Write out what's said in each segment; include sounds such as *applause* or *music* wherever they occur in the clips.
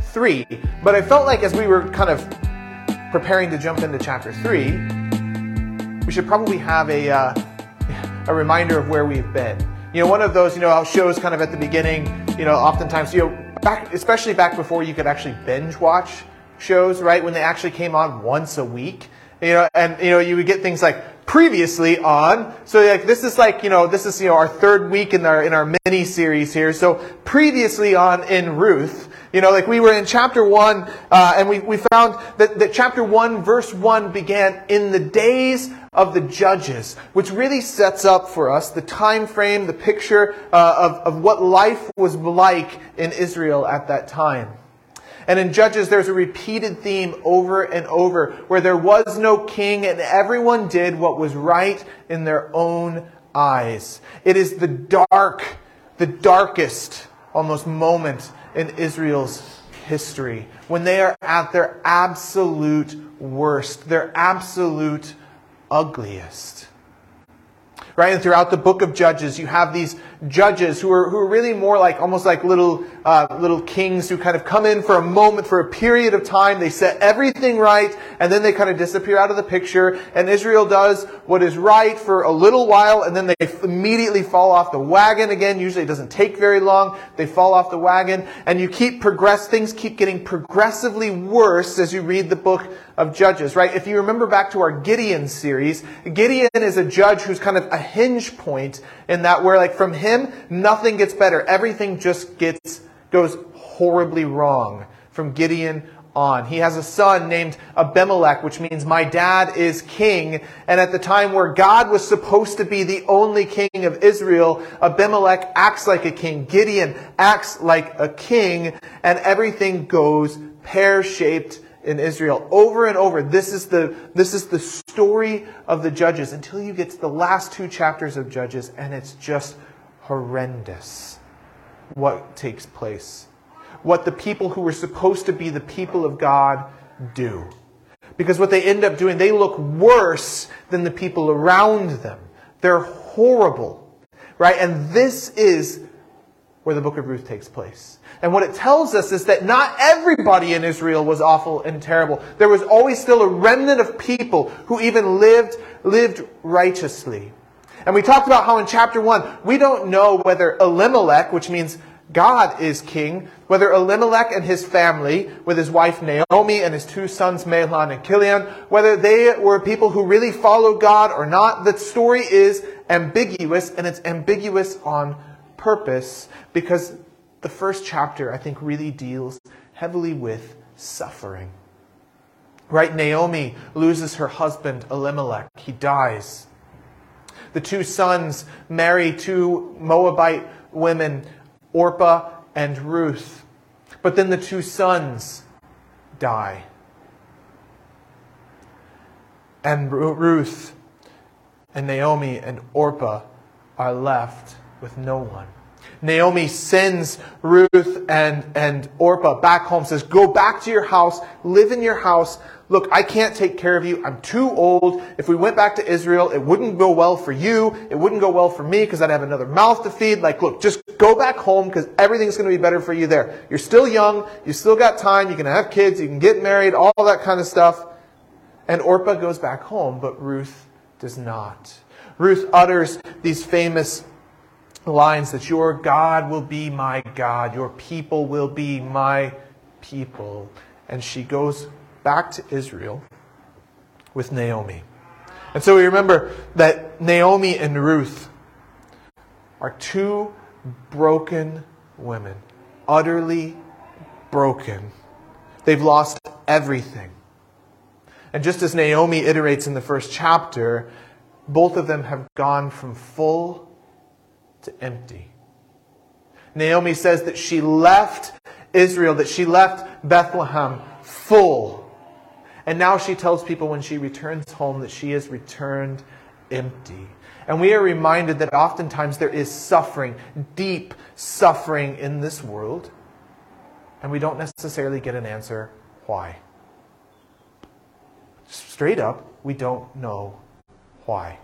3. But I felt like as we were kind of preparing to jump into chapter 3, we should probably have a, uh, a reminder of where we've been. You know, one of those, you know, shows kind of at the beginning, you know, oftentimes, you know, back, especially back before you could actually binge watch shows, right? When they actually came on once a week, you know, and, you know, you would get things like previously on. So like, this is like, you know, this is, you know, our third week in our, in our mini series here. So previously on in Ruth, you know, like we were in chapter one, uh, and we, we found that, that chapter one, verse one began in the days of the judges, which really sets up for us the time frame, the picture uh, of, of what life was like in Israel at that time. And in Judges, there's a repeated theme over and over where there was no king and everyone did what was right in their own eyes. It is the dark, the darkest almost moment in Israel's history when they are at their absolute worst, their absolute ugliest. Right? And throughout the book of Judges, you have these judges who are, who are really more like, almost like little, uh, little kings who kind of come in for a moment, for a period of time. They set everything right, and then they kind of disappear out of the picture. And Israel does what is right for a little while, and then they immediately fall off the wagon again. Usually it doesn't take very long. They fall off the wagon, and you keep progress, things keep getting progressively worse as you read the book of Judges, right? If you remember back to our Gideon series, Gideon is a judge who's kind of a hinge point in that where like from him, nothing gets better. Everything just gets, goes horribly wrong from Gideon on. He has a son named Abimelech, which means my dad is king. And at the time where God was supposed to be the only king of Israel, Abimelech acts like a king. Gideon acts like a king and everything goes pear-shaped in Israel over and over. This is the, this is the story of the judges until you get to the last two chapters of Judges and it's just horrendous what takes place. What the people who were supposed to be the people of God do. Because what they end up doing, they look worse than the people around them. They're horrible. Right? And this is where the book of Ruth takes place. And what it tells us is that not everybody in Israel was awful and terrible. There was always still a remnant of people who even lived, lived righteously. And we talked about how in chapter 1, we don't know whether Elimelech, which means God is king, whether Elimelech and his family, with his wife Naomi and his two sons Mahlon and Chilion, whether they were people who really followed God or not, the story is ambiguous, and it's ambiguous on purpose because the first chapter, I think, really deals heavily with suffering. Right? Naomi loses her husband, Elimelech. He dies. The two sons marry two Moabite women, Orpah and Ruth. But then the two sons die. And Ruth and Naomi and Orpah are left with no one. Naomi sends Ruth and, and Orpah back home, says, Go back to your house, live in your house. Look, I can't take care of you. I'm too old. If we went back to Israel, it wouldn't go well for you. It wouldn't go well for me because I'd have another mouth to feed. Like, look, just go back home because everything's going to be better for you there. You're still young. You still got time. You can have kids. You can get married, all that kind of stuff. And Orpah goes back home, but Ruth does not. Ruth utters these famous lines that your God will be my God, your people will be my people. And she goes back to Israel with Naomi. And so we remember that Naomi and Ruth are two broken women, utterly broken. They've lost everything. And just as Naomi iterates in the first chapter, both of them have gone from full to empty. Naomi says that she left Israel, that she left Bethlehem full. And now she tells people when she returns home that she has returned empty. And we are reminded that oftentimes there is suffering, deep suffering in this world, and we don't necessarily get an answer why. Straight up, we don't know why.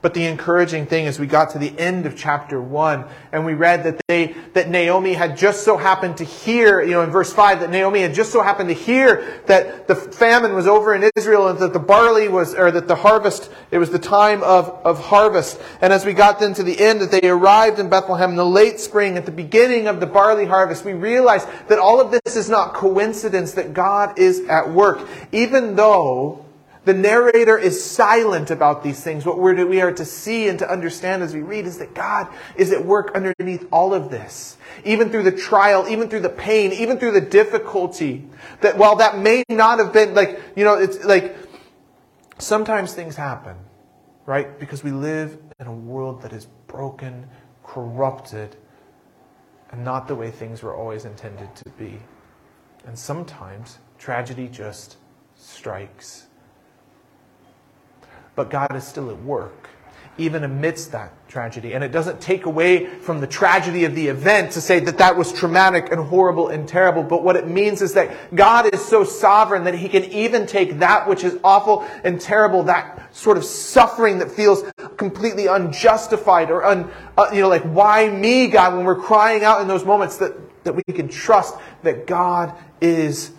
But the encouraging thing is we got to the end of chapter one and we read that they, that Naomi had just so happened to hear, you know, in verse five, that Naomi had just so happened to hear that the famine was over in Israel and that the barley was, or that the harvest, it was the time of, of harvest. And as we got then to the end, that they arrived in Bethlehem in the late spring at the beginning of the barley harvest, we realized that all of this is not coincidence, that God is at work. Even though the narrator is silent about these things. What we're to, we are to see and to understand as we read is that God is at work underneath all of this. Even through the trial, even through the pain, even through the difficulty. That while that may not have been like, you know, it's like sometimes things happen, right? Because we live in a world that is broken, corrupted, and not the way things were always intended to be. And sometimes tragedy just strikes but God is still at work, even amidst that tragedy. And it doesn't take away from the tragedy of the event to say that that was traumatic and horrible and terrible. But what it means is that God is so sovereign that He can even take that which is awful and terrible, that sort of suffering that feels completely unjustified or un, uh, you know, like, why me, God, when we're crying out in those moments that, that we can trust that God is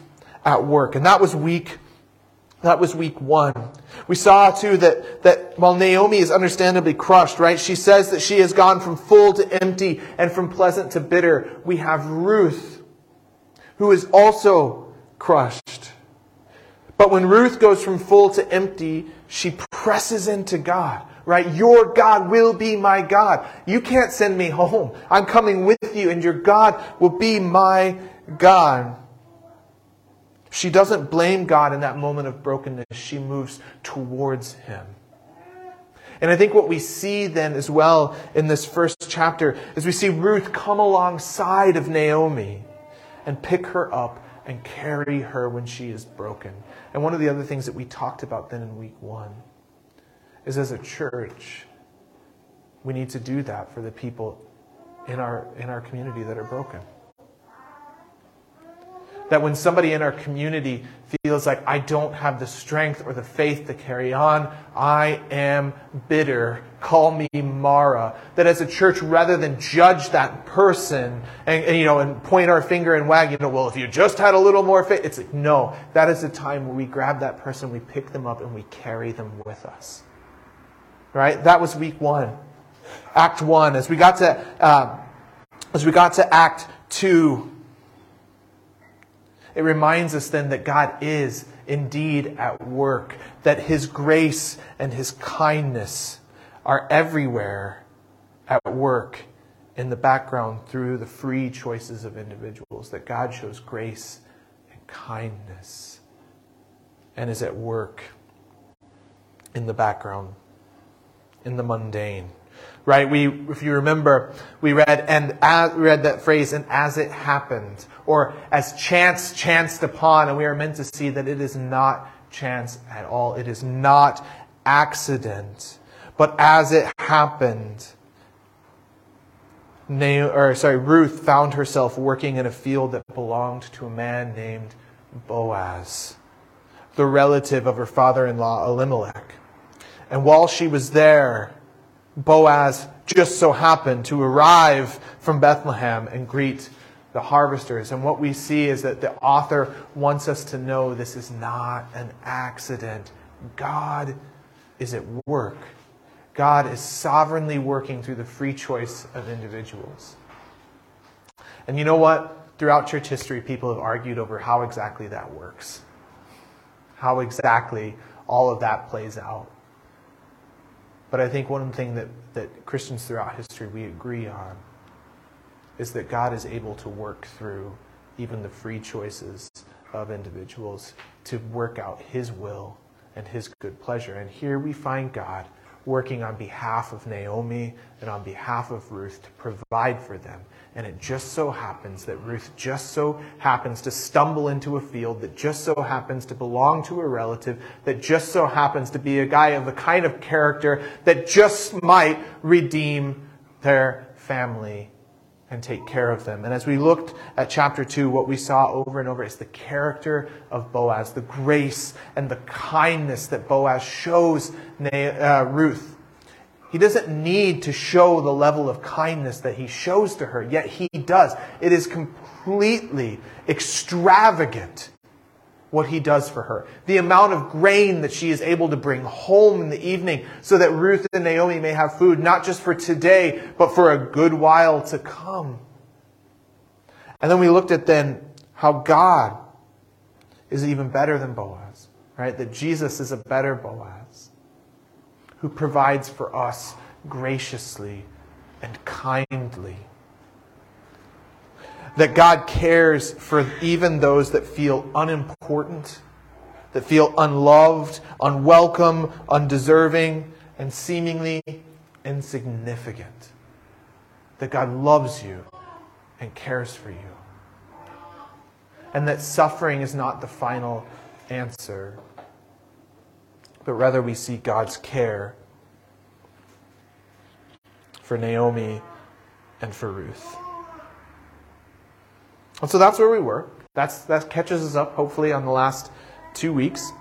at work. And that was week that was week one. We saw too that, that while Naomi is understandably crushed, right? She says that she has gone from full to empty and from pleasant to bitter. We have Ruth, who is also crushed. But when Ruth goes from full to empty, she presses into God, right? Your God will be my God. You can't send me home. I'm coming with you and your God will be my God. She doesn't blame God in that moment of brokenness. She moves towards Him. And I think what we see then as well in this first chapter is we see Ruth come alongside of Naomi and pick her up and carry her when she is broken. And one of the other things that we talked about then in week one is as a church, we need to do that for the people in our, in our community that are broken. That when somebody in our community feels like I don't have the strength or the faith to carry on, I am bitter. Call me Mara. That as a church, rather than judge that person and, and, you know and point our finger and wag, you know, well, if you just had a little more faith, it's like no. That is a time where we grab that person, we pick them up, and we carry them with us. Right? That was week one, Act one. As we got to uh, as we got to Act two it reminds us then that God is indeed at work, that His grace and His kindness are everywhere at work in the background through the free choices of individuals, that God shows grace and kindness and is at work in the background, in the mundane right? We, if you remember, we read and as, we read that phrase, and as it happened, or as chance chanced upon, and we are meant to see that it is not chance at all. It is not accident, but as it happened. or sorry, Ruth found herself working in a field that belonged to a man named Boaz, the relative of her father-in-law Elimelech. And while she was there, Boaz just so happened to arrive from Bethlehem and greet the harvesters. And what we see is that the author wants us to know this is not an accident. God is at work. God is sovereignly working through the free choice of individuals. And you know what? Throughout church history, people have argued over how exactly that works, how exactly all of that plays out. But I think one thing that, that Christians throughout history we agree on is that God is able to work through even the free choices of individuals to work out His will and His good pleasure. And here we find God working on behalf of Naomi and on behalf of Ruth to provide for them. And it just so happens that Ruth just so happens to stumble into a field that just so happens to belong to a relative, that just so happens to be a guy of the kind of character that just might redeem their family and take care of them. And as we looked at chapter 2, what we saw over and over is the character of Boaz, the grace and the kindness that Boaz shows uh, Ruth. He doesn't need to show the level of kindness that he shows to her, yet he does. It is completely extravagant what he does for her. The amount of grain that she is able to bring home in the evening so that Ruth and Naomi may have food, not just for today, but for a good while to come. And then we looked at then how God is even better than Boaz, right? That Jesus is a better Boaz who provides for us graciously and kindly that God cares for even those that feel unimportant, that feel unloved, unwelcome, undeserving, and seemingly insignificant. That God loves you and cares for you. And that suffering is not the final answer, but rather we see God's care for Naomi and for Ruth. And so that's where we were. That's, that catches us up, hopefully, on the last two weeks.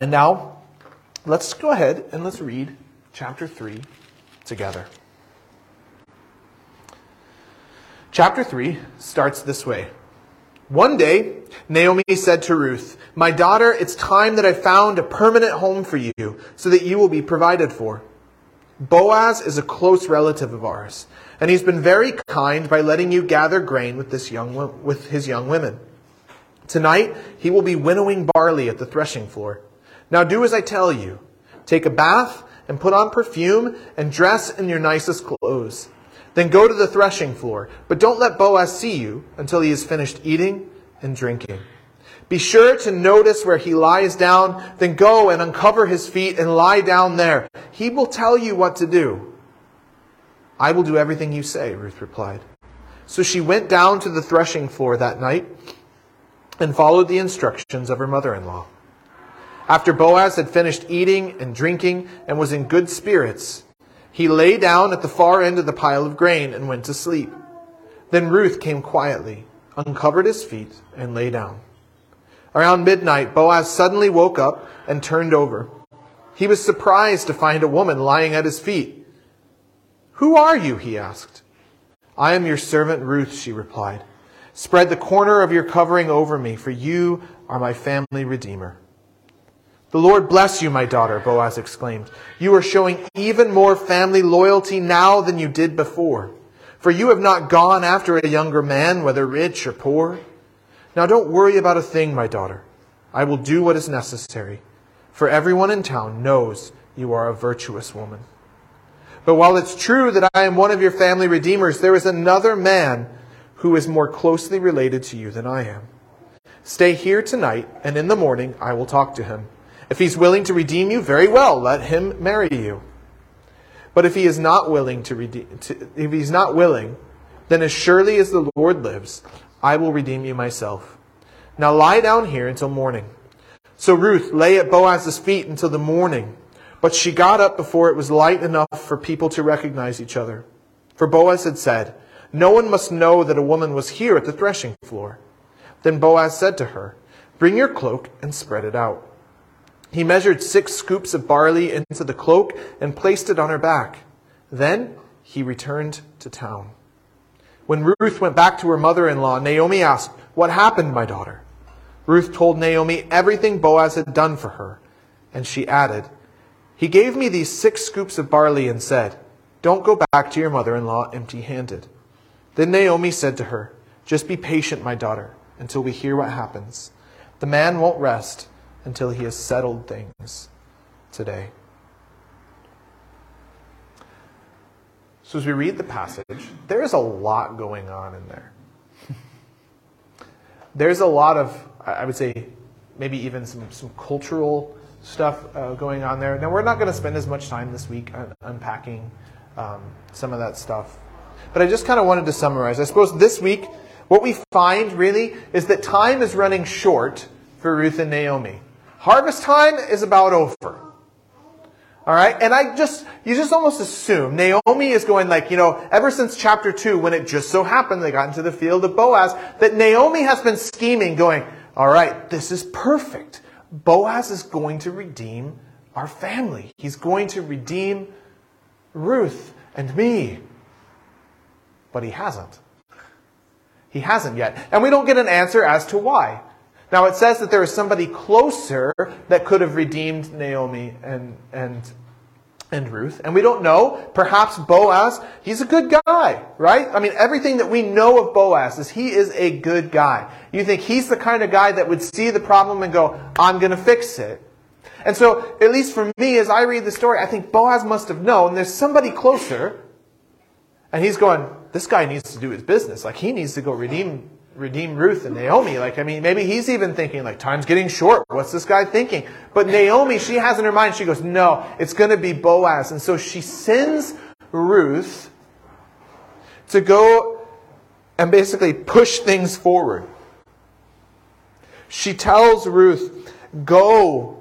And now, let's go ahead and let's read chapter 3 together. Chapter 3 starts this way. One day, Naomi said to Ruth, My daughter, it's time that I found a permanent home for you so that you will be provided for. Boaz is a close relative of ours and he's been very kind by letting you gather grain with, this young, with his young women. Tonight, he will be winnowing barley at the threshing floor. Now do as I tell you. Take a bath and put on perfume and dress in your nicest clothes. Then go to the threshing floor, but don't let Boaz see you until he has finished eating and drinking. Be sure to notice where he lies down, then go and uncover his feet and lie down there. He will tell you what to do. I will do everything you say, Ruth replied. So she went down to the threshing floor that night and followed the instructions of her mother in law. After Boaz had finished eating and drinking and was in good spirits, he lay down at the far end of the pile of grain and went to sleep. Then Ruth came quietly, uncovered his feet, and lay down. Around midnight, Boaz suddenly woke up and turned over. He was surprised to find a woman lying at his feet. Who are you? he asked. I am your servant Ruth, she replied. Spread the corner of your covering over me, for you are my family redeemer. The Lord bless you, my daughter, Boaz exclaimed. You are showing even more family loyalty now than you did before. For you have not gone after a younger man, whether rich or poor. Now don't worry about a thing, my daughter. I will do what is necessary. For everyone in town knows you are a virtuous woman. But while it's true that I am one of your family redeemers, there is another man who is more closely related to you than I am. Stay here tonight, and in the morning I will talk to him. If he's willing to redeem you, very well, let him marry you. But if he is not willing to redeem, to, if he's not willing, then as surely as the Lord lives, I will redeem you myself. Now lie down here until morning. So Ruth lay at Boaz's feet until the morning. But she got up before it was light enough for people to recognize each other. For Boaz had said, No one must know that a woman was here at the threshing floor. Then Boaz said to her, Bring your cloak and spread it out. He measured six scoops of barley into the cloak and placed it on her back. Then he returned to town. When Ruth went back to her mother in law, Naomi asked, What happened, my daughter? Ruth told Naomi everything Boaz had done for her, and she added, he gave me these six scoops of barley and said, Don't go back to your mother in law empty handed. Then Naomi said to her, Just be patient, my daughter, until we hear what happens. The man won't rest until he has settled things today. So, as we read the passage, there is a lot going on in there. *laughs* There's a lot of, I would say, maybe even some, some cultural stuff uh, going on there. Now, we're not going to spend as much time this week un- unpacking um, some of that stuff. But I just kind of wanted to summarize. I suppose this week, what we find really is that time is running short for Ruth and Naomi. Harvest time is about over. All right. And I just, you just almost assume Naomi is going like, you know, ever since chapter two, when it just so happened they got into the field of Boaz, that Naomi has been scheming, going, all right, this is perfect. Boaz is going to redeem our family. He's going to redeem Ruth and me. But he hasn't. He hasn't yet. And we don't get an answer as to why. Now it says that there is somebody closer that could have redeemed Naomi and, and, and Ruth. And we don't know. Perhaps Boaz, he's a good guy, right? I mean, everything that we know of Boaz is he is a good guy. You think he's the kind of guy that would see the problem and go, I'm going to fix it. And so, at least for me, as I read the story, I think Boaz must have known there's somebody closer. And he's going, this guy needs to do his business. Like, he needs to go redeem, redeem Ruth and Naomi. Like, I mean, maybe he's even thinking, like, time's getting short. What's this guy thinking? But Naomi, she has in her mind, she goes, no, it's going to be Boaz. And so she sends Ruth to go and basically push things forward. She tells Ruth, go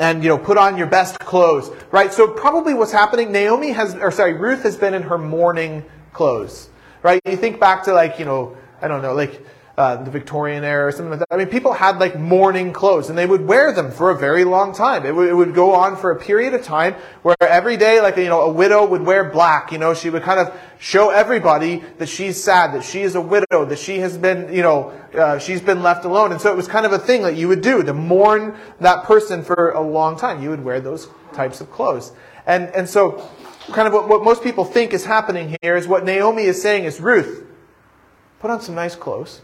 and you know put on your best clothes right so probably what's happening naomi has or sorry ruth has been in her mourning clothes right you think back to like you know i don't know like uh, the Victorian era or something like that. I mean, people had like mourning clothes and they would wear them for a very long time. It, w- it would go on for a period of time where every day, like, you know, a widow would wear black. You know, she would kind of show everybody that she's sad, that she is a widow, that she has been, you know, uh, she's been left alone. And so it was kind of a thing that you would do to mourn that person for a long time. You would wear those types of clothes. And, and so kind of what, what most people think is happening here is what Naomi is saying is, Ruth, put on some nice clothes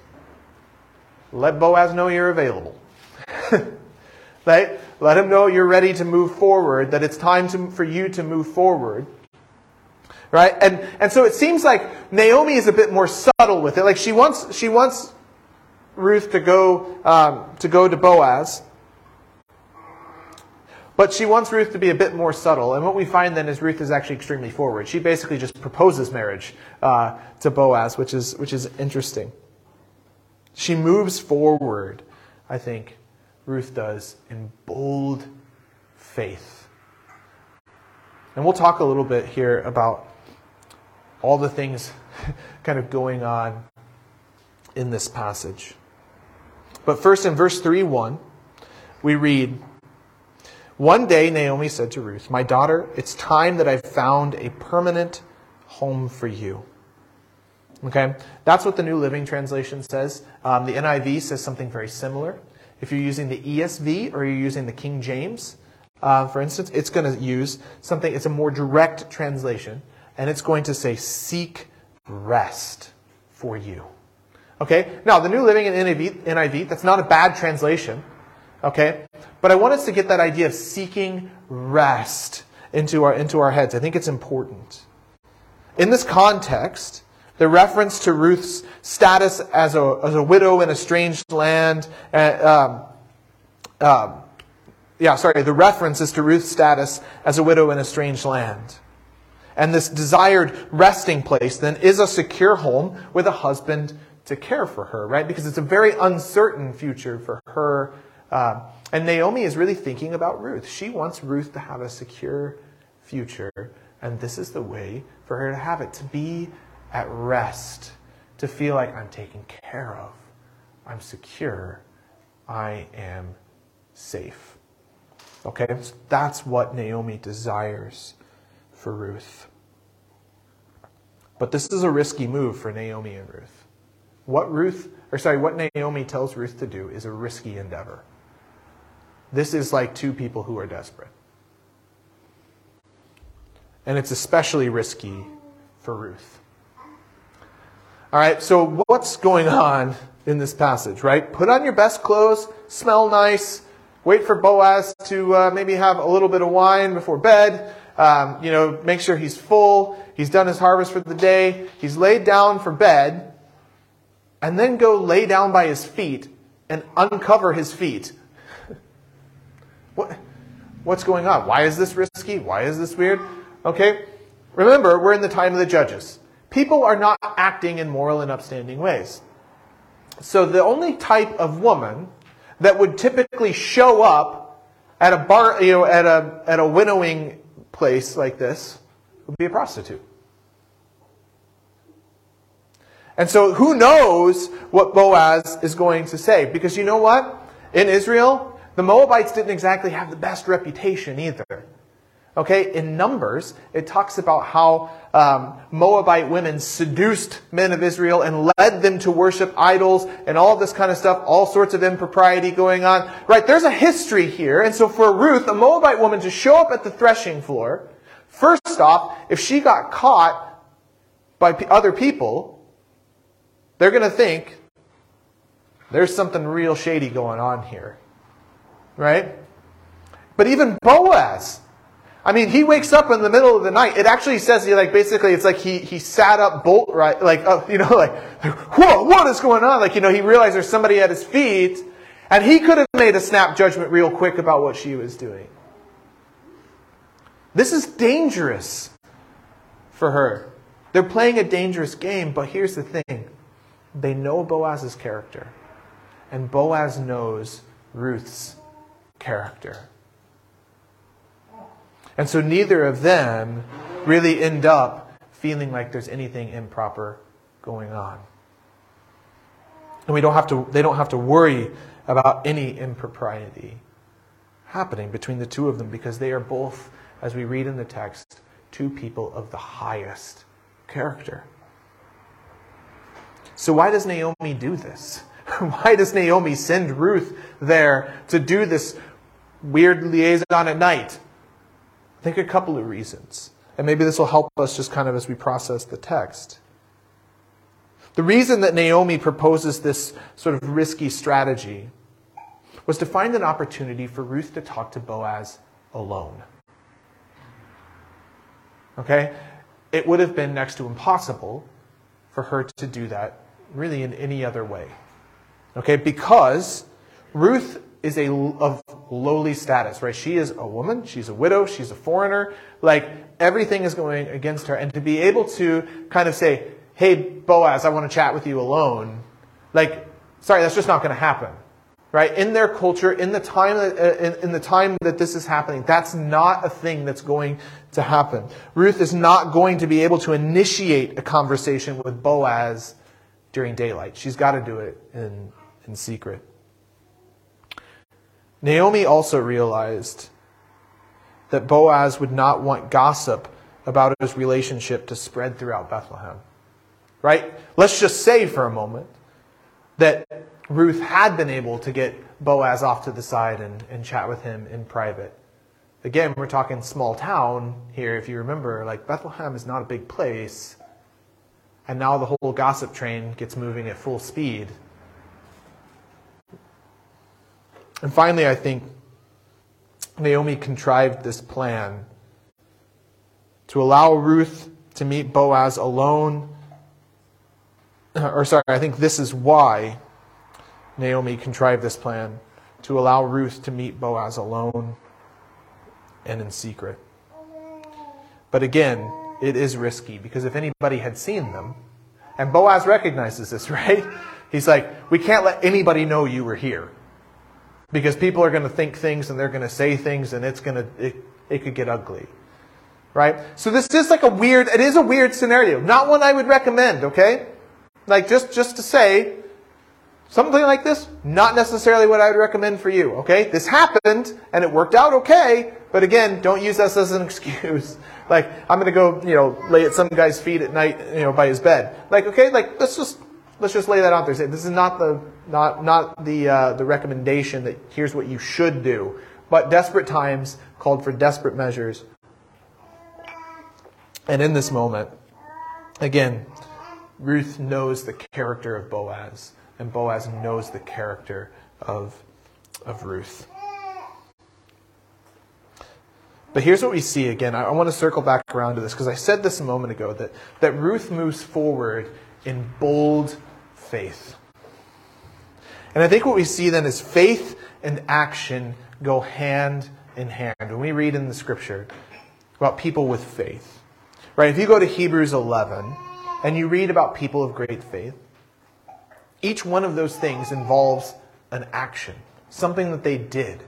let Boaz know you're available. *laughs* right? Let him know you're ready to move forward, that it's time to, for you to move forward. Right? And, and so it seems like Naomi is a bit more subtle with it. Like she wants, she wants Ruth to go, um, to go to Boaz. But she wants Ruth to be a bit more subtle. And what we find then is Ruth is actually extremely forward. She basically just proposes marriage uh, to Boaz, which is, which is interesting. She moves forward, I think Ruth does, in bold faith. And we'll talk a little bit here about all the things *laughs* kind of going on in this passage. But first, in verse 3 1, we read One day Naomi said to Ruth, My daughter, it's time that I found a permanent home for you. Okay? That's what the New Living Translation says. Um, the NIV says something very similar. If you're using the ESV or you're using the King James, uh, for instance, it's going to use something, it's a more direct translation, and it's going to say, Seek rest for you. Okay? Now, the New Living in NIV, NIV, that's not a bad translation. Okay? But I want us to get that idea of seeking rest into our, into our heads. I think it's important. In this context, the reference to Ruth's status as a, as a widow in a strange land. Uh, um, um, yeah, sorry, the reference is to Ruth's status as a widow in a strange land. And this desired resting place then is a secure home with a husband to care for her, right? Because it's a very uncertain future for her. Uh, and Naomi is really thinking about Ruth. She wants Ruth to have a secure future. And this is the way for her to have it, to be at rest, to feel like I'm taken care of, I'm secure, I am safe. Okay? So that's what Naomi desires for Ruth. But this is a risky move for Naomi and Ruth. What Ruth, or sorry, what Naomi tells Ruth to do is a risky endeavor. This is like two people who are desperate. And it's especially risky for Ruth. All right, so what's going on in this passage, right? Put on your best clothes, smell nice, wait for Boaz to uh, maybe have a little bit of wine before bed. Um, you know, make sure he's full. He's done his harvest for the day. He's laid down for bed. And then go lay down by his feet and uncover his feet. What, what's going on? Why is this risky? Why is this weird? Okay, remember, we're in the time of the judges people are not acting in moral and upstanding ways. So the only type of woman that would typically show up at a bar, you know, at a at a winnowing place like this would be a prostitute. And so who knows what Boaz is going to say? Because you know what? In Israel, The Moabites didn't exactly have the best reputation either. Okay, in Numbers, it talks about how um, Moabite women seduced men of Israel and led them to worship idols and all this kind of stuff, all sorts of impropriety going on. Right, there's a history here. And so for Ruth, a Moabite woman to show up at the threshing floor, first off, if she got caught by other people, they're going to think there's something real shady going on here. Right? But even Boaz, I mean, he wakes up in the middle of the night. It actually says, he like, basically, it's like he, he sat up bolt right, like, uh, you know, *laughs* like, whoa, what is going on? Like, you know, he realized there's somebody at his feet, and he could have made a snap judgment real quick about what she was doing. This is dangerous for her. They're playing a dangerous game, but here's the thing they know Boaz's character, and Boaz knows Ruth's character. And so neither of them really end up feeling like there's anything improper going on. And we don't have to, they don't have to worry about any impropriety happening between the two of them because they are both, as we read in the text, two people of the highest character. So, why does Naomi do this? *laughs* Why does Naomi send Ruth there to do this weird liaison at night? I think a couple of reasons. And maybe this will help us just kind of as we process the text. The reason that Naomi proposes this sort of risky strategy was to find an opportunity for Ruth to talk to Boaz alone. Okay? It would have been next to impossible for her to do that really in any other way. Okay? Because Ruth is a of lowly status, right? She is a woman, she's a widow, she's a foreigner. Like everything is going against her, and to be able to kind of say, "Hey, Boaz, I want to chat with you alone," like, sorry, that's just not going to happen, right? In their culture, in the time that, uh, in, in the time that this is happening, that's not a thing that's going to happen. Ruth is not going to be able to initiate a conversation with Boaz during daylight. She's got to do it in in secret. Naomi also realized that Boaz would not want gossip about his relationship to spread throughout Bethlehem. Right? Let's just say for a moment that Ruth had been able to get Boaz off to the side and, and chat with him in private. Again, we're talking small town here, if you remember. Like, Bethlehem is not a big place. And now the whole gossip train gets moving at full speed. And finally, I think Naomi contrived this plan to allow Ruth to meet Boaz alone. Or, sorry, I think this is why Naomi contrived this plan to allow Ruth to meet Boaz alone and in secret. But again, it is risky because if anybody had seen them, and Boaz recognizes this, *laughs* right? He's like, we can't let anybody know you were here because people are going to think things and they're going to say things and it's going to it, it could get ugly. Right? So this is like a weird it is a weird scenario. Not one i would recommend okay? Like just just to say something like this not necessarily what i would recommend for you okay? This happened and it worked out okay but again don't use this as an *laughs* excuse. Like i'm going to go you know lay at some guy's feet at night you know by his bed. Like okay? Like let's just let's just lay that out there say this is not the not, not the, uh, the recommendation that here's what you should do, but desperate times called for desperate measures. And in this moment, again, Ruth knows the character of Boaz, and Boaz knows the character of, of Ruth. But here's what we see again. I, want to circle back around to this because I said this a moment ago that, that Ruth moves forward in bold faith. And I think what we see then is faith and action go hand in hand. When we read in the scripture about people with faith, right? If you go to Hebrews 11 and you read about people of great faith, each one of those things involves an action, something that they did.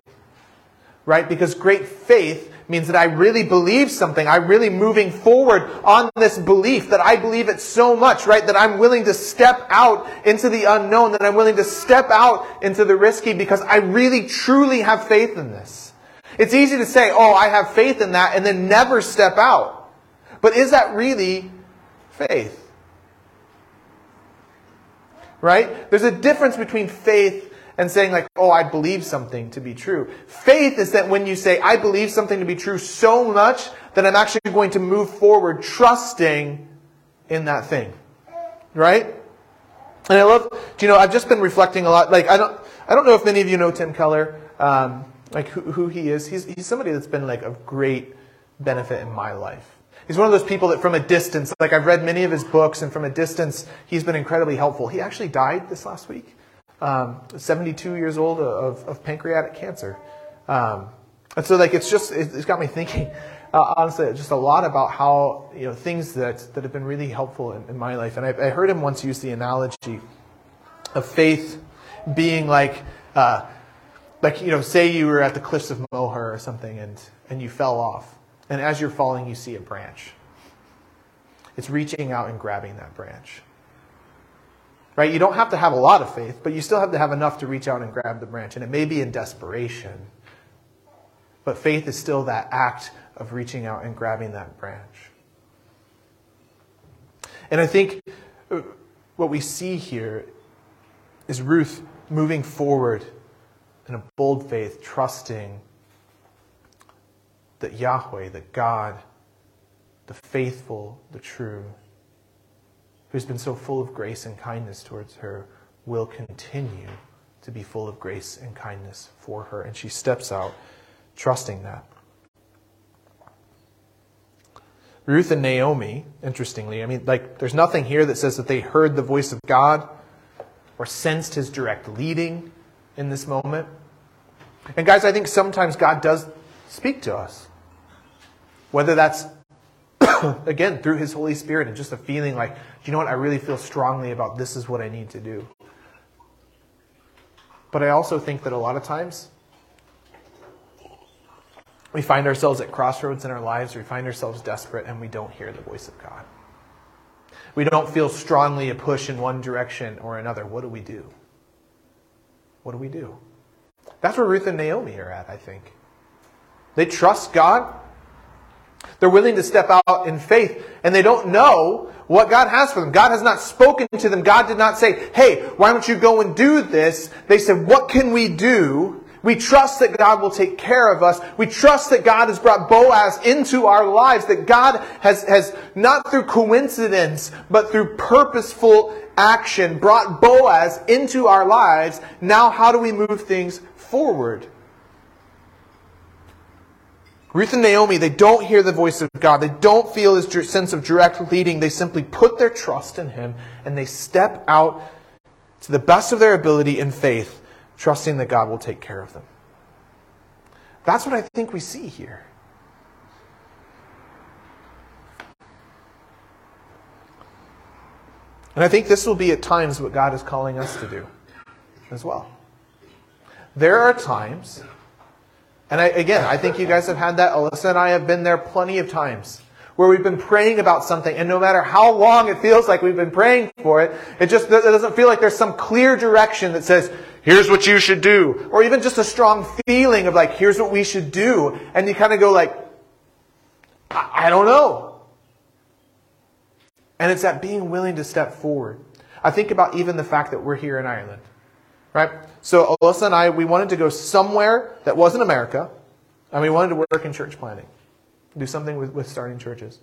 Right? Because great faith means that I really believe something. I'm really moving forward on this belief that I believe it so much, right? That I'm willing to step out into the unknown, that I'm willing to step out into the risky because I really truly have faith in this. It's easy to say, oh, I have faith in that and then never step out. But is that really faith? Right? There's a difference between faith and saying like, oh, I believe something to be true. Faith is that when you say, I believe something to be true so much that I'm actually going to move forward trusting in that thing. Right? And I love, do you know, I've just been reflecting a lot. Like, I don't, I don't know if many of you know Tim Keller, um, like who, who he is. He's, he's somebody that's been like of great benefit in my life. He's one of those people that from a distance, like I've read many of his books, and from a distance, he's been incredibly helpful. He actually died this last week um, 72 years old of, of pancreatic cancer. Um, and so, like, it's just, it's got me *laughs* thinking, uh, honestly, just a lot about how, you know, things that, that have been really helpful in, in my life. And I, I, heard him once use the analogy of faith being like, uh, like, you know, say you were at the cliffs of Moher or something and, and you fell off. And as you're falling, you see a branch. It's reaching out and grabbing that branch. Right? You don't have to have a lot of faith, but you still have to have enough to reach out and grab the branch. And it may be in desperation, but faith is still that act of reaching out and grabbing that branch. And I think uh, what we see here is Ruth moving forward in a bold faith, trusting that Yahweh, that God, the faithful, the true, who's been so full of grace and kindness towards her, will continue to be full of grace and kindness for her. And she steps out trusting that. Ruth and Naomi, interestingly, I mean, like, there's nothing here that says that they heard the voice of God or sensed his direct leading in this moment. And guys, I think sometimes God does speak to us. Whether that's *coughs* again, through His Holy Spirit and just a feeling like, you know what? I really feel strongly about this is what I need to do. But I also think that a lot of times we find ourselves at crossroads in our lives, we find ourselves desperate, and we don't hear the voice of God. We don't feel strongly a push in one direction or another. What do we do? What do we do? That's where Ruth and Naomi are at, I think. They trust God. They're willing to step out in faith and they don't know what God has for them. God has not spoken to them. God did not say, hey, why don't you go and do this? They said, what can we do? We trust that God will take care of us. We trust that God has brought Boaz into our lives, that God has, has not through coincidence, but through purposeful action brought Boaz into our lives. Now, how do we move things forward? Ruth and Naomi, they don't hear the voice of God. They don't feel his sense of direct leading. They simply put their trust in him and they step out to the best of their ability in faith, trusting that God will take care of them. That's what I think we see here. And I think this will be at times what God is calling us to do as well. There are times and I, again, I think you guys have had that. Alyssa and I have been there plenty of times where we've been praying about something, and no matter how long it feels like we've been praying for it, it just it doesn't feel like there's some clear direction that says, here's what you should do. Or even just a strong feeling of like, here's what we should do. And you kind of go like, I, I don't know. And it's that being willing to step forward. I think about even the fact that we're here in Ireland. Right? So Alyssa and I, we wanted to go somewhere that wasn't America, and we wanted to work in church planting, do something with, with starting churches.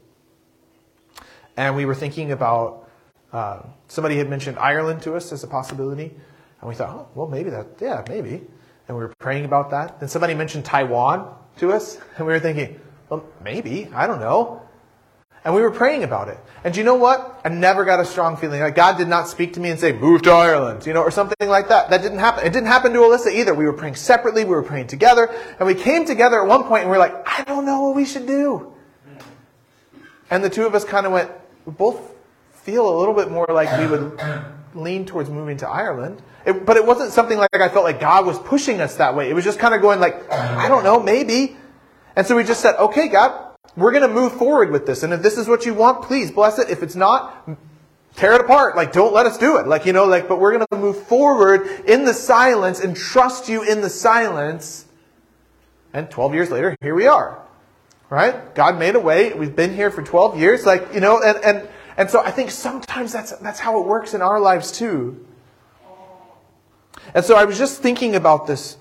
And we were thinking about, uh, somebody had mentioned Ireland to us as a possibility, and we thought, oh, well, maybe that, yeah, maybe. And we were praying about that. Then somebody mentioned Taiwan to us, *laughs* and we were thinking, well, maybe, I don't know. And we were praying about it. And you know what? I never got a strong feeling. Like God did not speak to me and say, move to Ireland, you know, or something like that. That didn't happen. It didn't happen to Alyssa either. We were praying separately. We were praying together. And we came together at one point and we were like, I don't know what we should do. And the two of us kind of went, we both feel a little bit more like we would *clears throat* lean towards moving to Ireland. It, but it wasn't something like I felt like God was pushing us that way. It was just kind of going like, I don't know, maybe. And so we just said, okay, God, we're going to move forward with this. And if this is what you want, please bless it. If it's not, tear it apart. Like, don't let us do it. Like, you know, like, but we're going to move forward in the silence and trust you in the silence. And 12 years later, here we are. Right? God made a way. We've been here for 12 years. Like, you know, and, and, and so I think sometimes that's, that's how it works in our lives too. And so I was just thinking about this.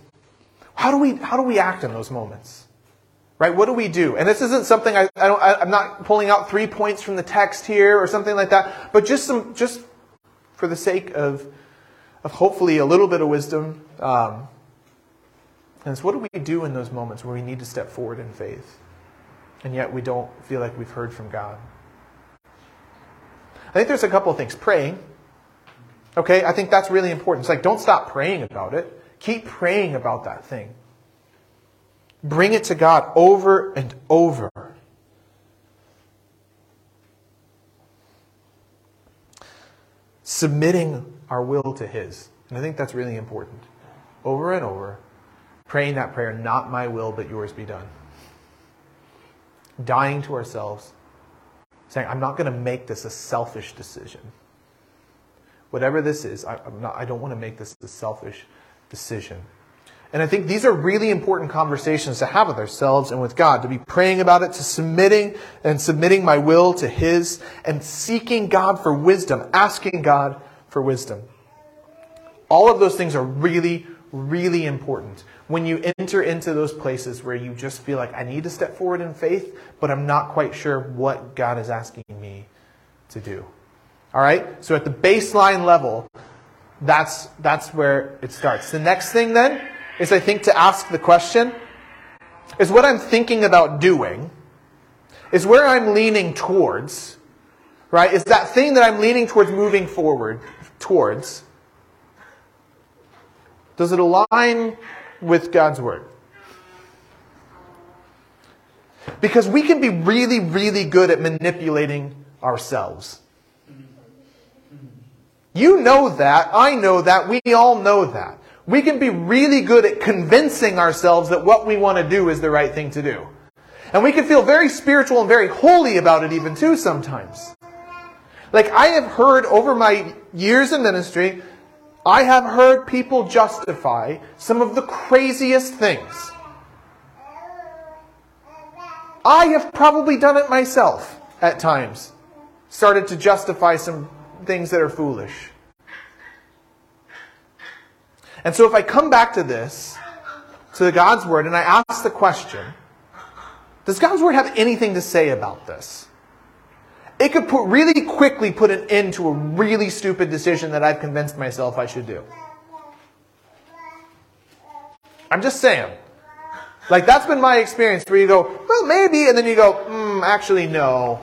How do we, how do we act in those moments? Right? What do we do? And this isn't something I, I don't, I, I'm not pulling out three points from the text here or something like that, but just some, just for the sake of, of hopefully a little bit of wisdom. Um, and so what do we do in those moments where we need to step forward in faith? And yet we don't feel like we've heard from God. I think there's a couple of things. Praying. Okay, I think that's really important. It's like don't stop praying about it. Keep praying about that thing. Bring it to God over and over. Submitting our will to His. And I think that's really important. Over and over, praying that prayer, not my will, but yours be done. Dying to ourselves, saying, I'm not going to make this a selfish decision. Whatever this is, I, not, I don't want to make this a selfish decision. And I think these are really important conversations to have with ourselves and with God, to be praying about it, to submitting and submitting my will to His, and seeking God for wisdom, asking God for wisdom. All of those things are really, really important. When you enter into those places where you just feel like, I need to step forward in faith, but I'm not quite sure what God is asking me to do. All right? So at the baseline level, that's, that's where it starts. The next thing then is I think to ask the question is what I'm thinking about doing, is where I'm leaning towards, right? Is that thing that I'm leaning towards moving forward towards, does it align with God's Word? Because we can be really, really good at manipulating ourselves. You know that. I know that. We all know that we can be really good at convincing ourselves that what we want to do is the right thing to do. And we can feel very spiritual and very holy about it even too sometimes. Like I have heard over my years in ministry, I have heard people justify some of the craziest things. I have probably done it myself at times. Started to justify some things that are foolish. And so if I come back to this, to God's Word, and I ask the question, does God's Word have anything to say about this? It could put really quickly put an end to a really stupid decision that I've convinced myself I should do. I'm just saying. Like that's been my experience where you go, well, maybe, and then you go, hmm, actually, no.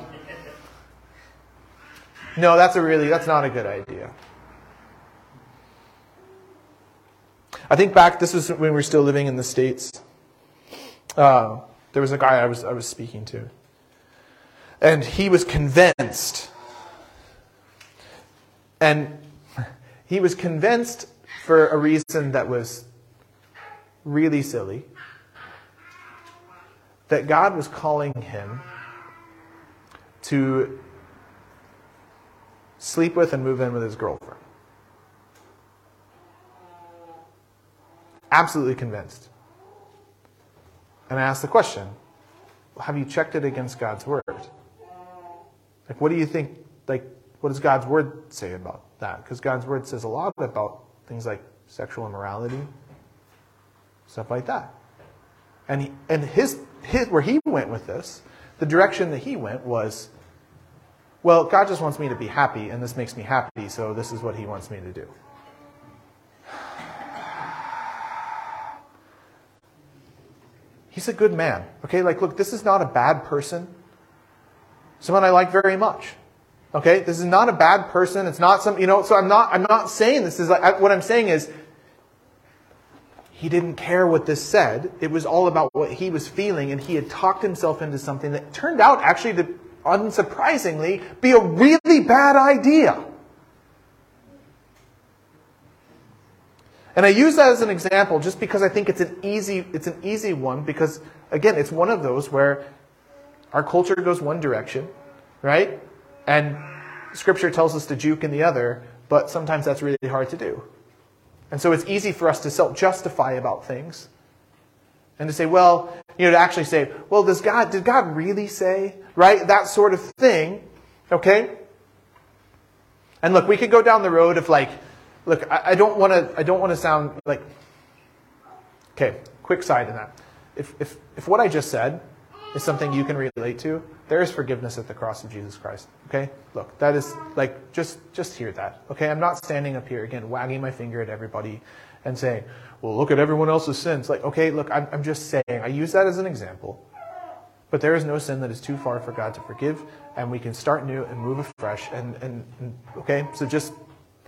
No, that's a really, that's not a good idea. I think back, this was when we were still living in the States. Uh, there was a guy I was, I was speaking to. And he was convinced. And he was convinced for a reason that was really silly that God was calling him to sleep with and move in with his girlfriend. Absolutely convinced. And I asked the question have you checked it against God's word? Like, what do you think? Like, what does God's word say about that? Because God's word says a lot about things like sexual immorality, stuff like that. And he, and his, his where he went with this, the direction that he went was, well, God just wants me to be happy, and this makes me happy, so this is what he wants me to do. He's a good man. Okay, like, look, this is not a bad person. Someone I like very much. Okay, this is not a bad person. It's not some, you know, so I'm not, I'm not saying this is like, what I'm saying is, he didn't care what this said. It was all about what he was feeling, and he had talked himself into something that turned out actually to, unsurprisingly, be a really bad idea. And I use that as an example just because I think it's an easy, it's an easy one because, again, it's one of those where our culture goes one direction, right? And Scripture tells us to juke in the other, but sometimes that's really hard to do. And so it's easy for us to self justify about things and to say, well, you know, to actually say, well, does God, did God really say, right? That sort of thing, okay? And look, we could go down the road of like, look, I, don't want to, I don't want to sound like, okay, quick side in that. If, if, if what I just said is something you can relate to, there is forgiveness at the cross of Jesus Christ. Okay? Look, that is like just just hear that. Okay? I'm not standing up here again wagging my finger at everybody and saying, "Well, look at everyone else's sins." Like, okay, look, I'm I'm just saying. I use that as an example. But there is no sin that is too far for God to forgive, and we can start new and move afresh. And, and, and okay, so just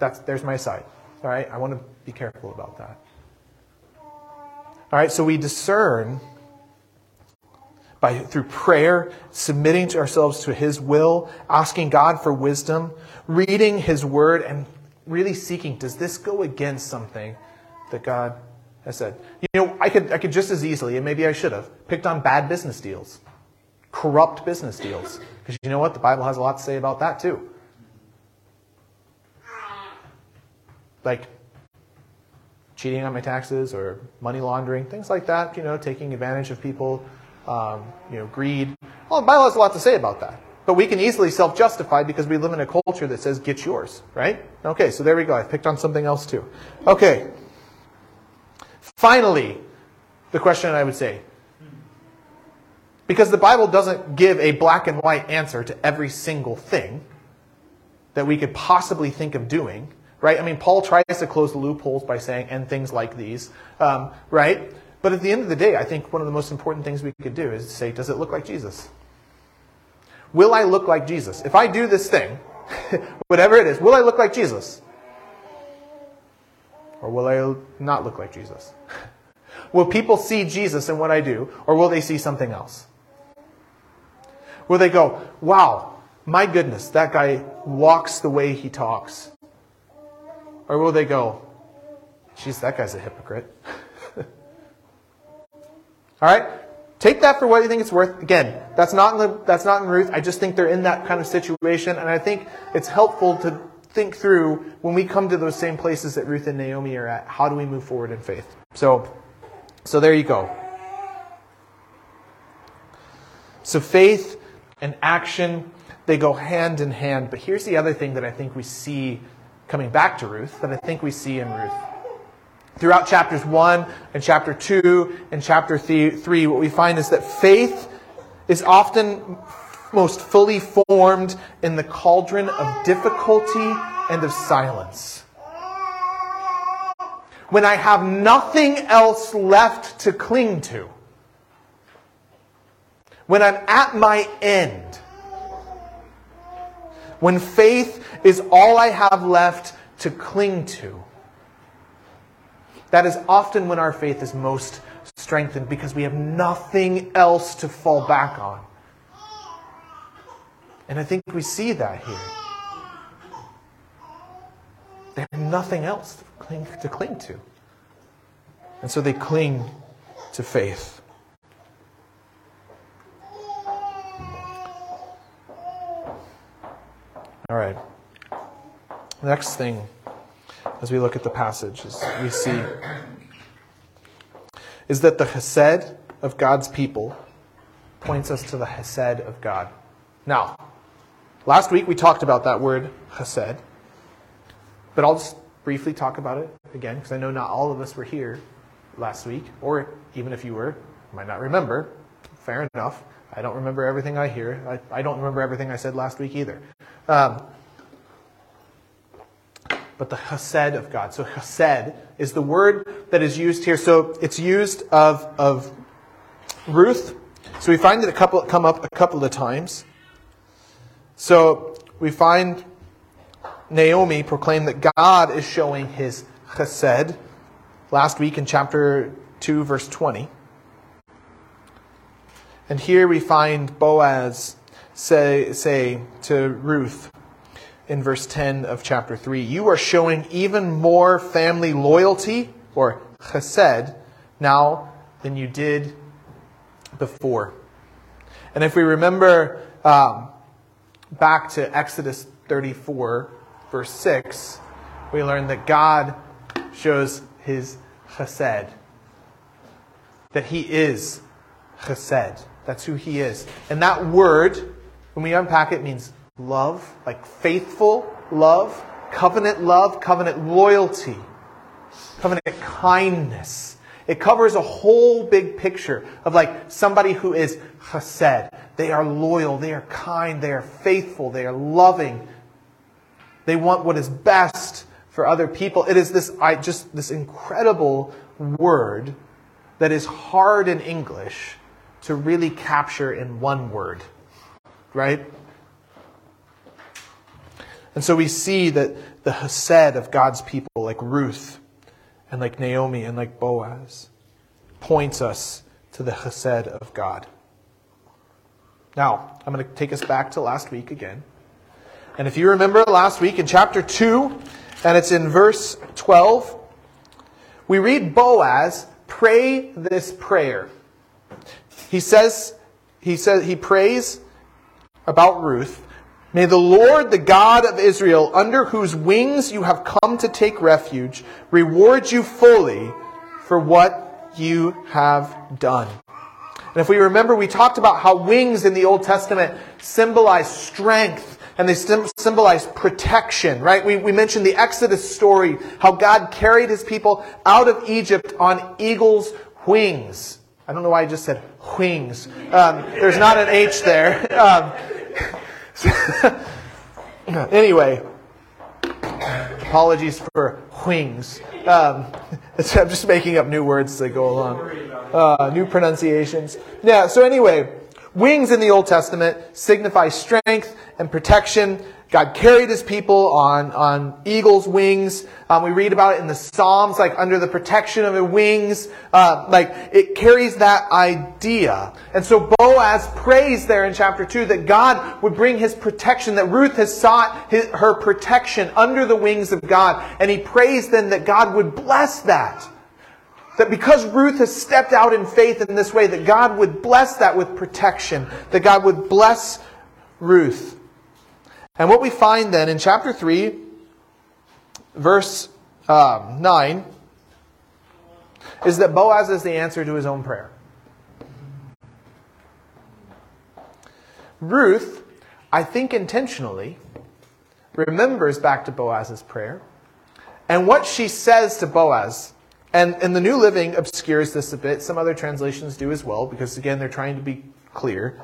that's there's my side. All right, I want to be careful about that. All right, so we discern by through prayer, submitting to ourselves to His will, asking God for wisdom, reading His Word, and really seeking, does this go against something that God has said? You know, I could I could just as easily, and maybe I should have, picked on bad business deals, corrupt business deals. Because you know what? The Bible has a lot to say about that too. Like cheating on my taxes or money laundering, things like that, you know, taking advantage of people um, you know, greed. Well, the Bible has a lot to say about that. But we can easily self justify because we live in a culture that says, get yours, right? Okay, so there we go. I've picked on something else too. Okay. Finally, the question I would say because the Bible doesn't give a black and white answer to every single thing that we could possibly think of doing, right? I mean, Paul tries to close the loopholes by saying, and things like these, um, right? But at the end of the day, I think one of the most important things we could do is say, does it look like Jesus? Will I look like Jesus? If I do this thing, *laughs* whatever it is, will I look like Jesus? Or will I not look like Jesus? *laughs* will people see Jesus in what I do, or will they see something else? Will they go, wow, my goodness, that guy walks the way he talks? Or will they go, geez, that guy's a hypocrite? *laughs* All right? Take that for what you think it's worth. Again, that's not in the, that's not in Ruth. I just think they're in that kind of situation, and I think it's helpful to think through when we come to those same places that Ruth and Naomi are at. How do we move forward in faith? So, so there you go. So faith and action they go hand in hand. But here's the other thing that I think we see coming back to Ruth that I think we see in Ruth. Throughout chapters 1 and chapter 2 and chapter 3, what we find is that faith is often most fully formed in the cauldron of difficulty and of silence. When I have nothing else left to cling to. When I'm at my end. When faith is all I have left to cling to. That is often when our faith is most strengthened because we have nothing else to fall back on. And I think we see that here. They have nothing else to cling to. Cling to. And so they cling to faith. All right. Next thing as we look at the passages, we see is that the Hesed of God's people points us to the Hesed of God. Now, last week we talked about that word Hesed, but I'll just briefly talk about it again because I know not all of us were here last week, or even if you were, you might not remember. Fair enough. I don't remember everything I hear. I, I don't remember everything I said last week either. Um, but the chesed of God. So chesed is the word that is used here. So it's used of, of Ruth. So we find it a couple come up a couple of times. So we find Naomi proclaim that God is showing his chesed last week in chapter 2, verse 20. And here we find Boaz say, say to Ruth in verse 10 of chapter 3. You are showing even more family loyalty, or chesed, now than you did before. And if we remember um, back to Exodus 34, verse 6, we learn that God shows his chesed. That he is chesed. That's who he is. And that word, when we unpack it, means love, like faithful love, covenant love, covenant loyalty, covenant kindness. It covers a whole big picture of like somebody who is chesed. They are loyal, they are kind, they are faithful, they are loving. They want what is best for other people. It is this I just this incredible word that is hard in English to really capture in one word. Right? And so we see that the Hesed of God's people, like Ruth and like Naomi and like Boaz, points us to the Hesed of God. Now, I'm going to take us back to last week again. And if you remember last week in chapter 2, and it's in verse 12, we read Boaz pray this prayer. He says, he says, he prays about Ruth. May the Lord, the God of Israel, under whose wings you have come to take refuge, reward you fully for what you have done. And if we remember, we talked about how wings in the Old Testament symbolize strength and they symbolize protection, right? We, we mentioned the Exodus story, how God carried his people out of Egypt on eagle's wings. I don't know why I just said wings. Um, there's not an H there. Um, *laughs* anyway, apologies for wings. Um, *laughs* I'm just making up new words as they go along. Uh, new pronunciations. Yeah, so anyway, wings in the Old Testament signify strength and protection. God carried his people on, on eagle's wings. Um, we read about it in the Psalms, like under the protection of the wings. Uh, like it carries that idea. And so Boaz prays there in chapter 2 that God would bring his protection, that Ruth has sought his, her protection under the wings of God. And he prays then that God would bless that. That because Ruth has stepped out in faith in this way, that God would bless that with protection, that God would bless Ruth. And what we find then in chapter 3, verse um, 9, is that Boaz is the answer to his own prayer. Ruth, I think intentionally, remembers back to Boaz's prayer. And what she says to Boaz and, and the New Living obscures this a bit. Some other translations do as well, because again, they're trying to be clear.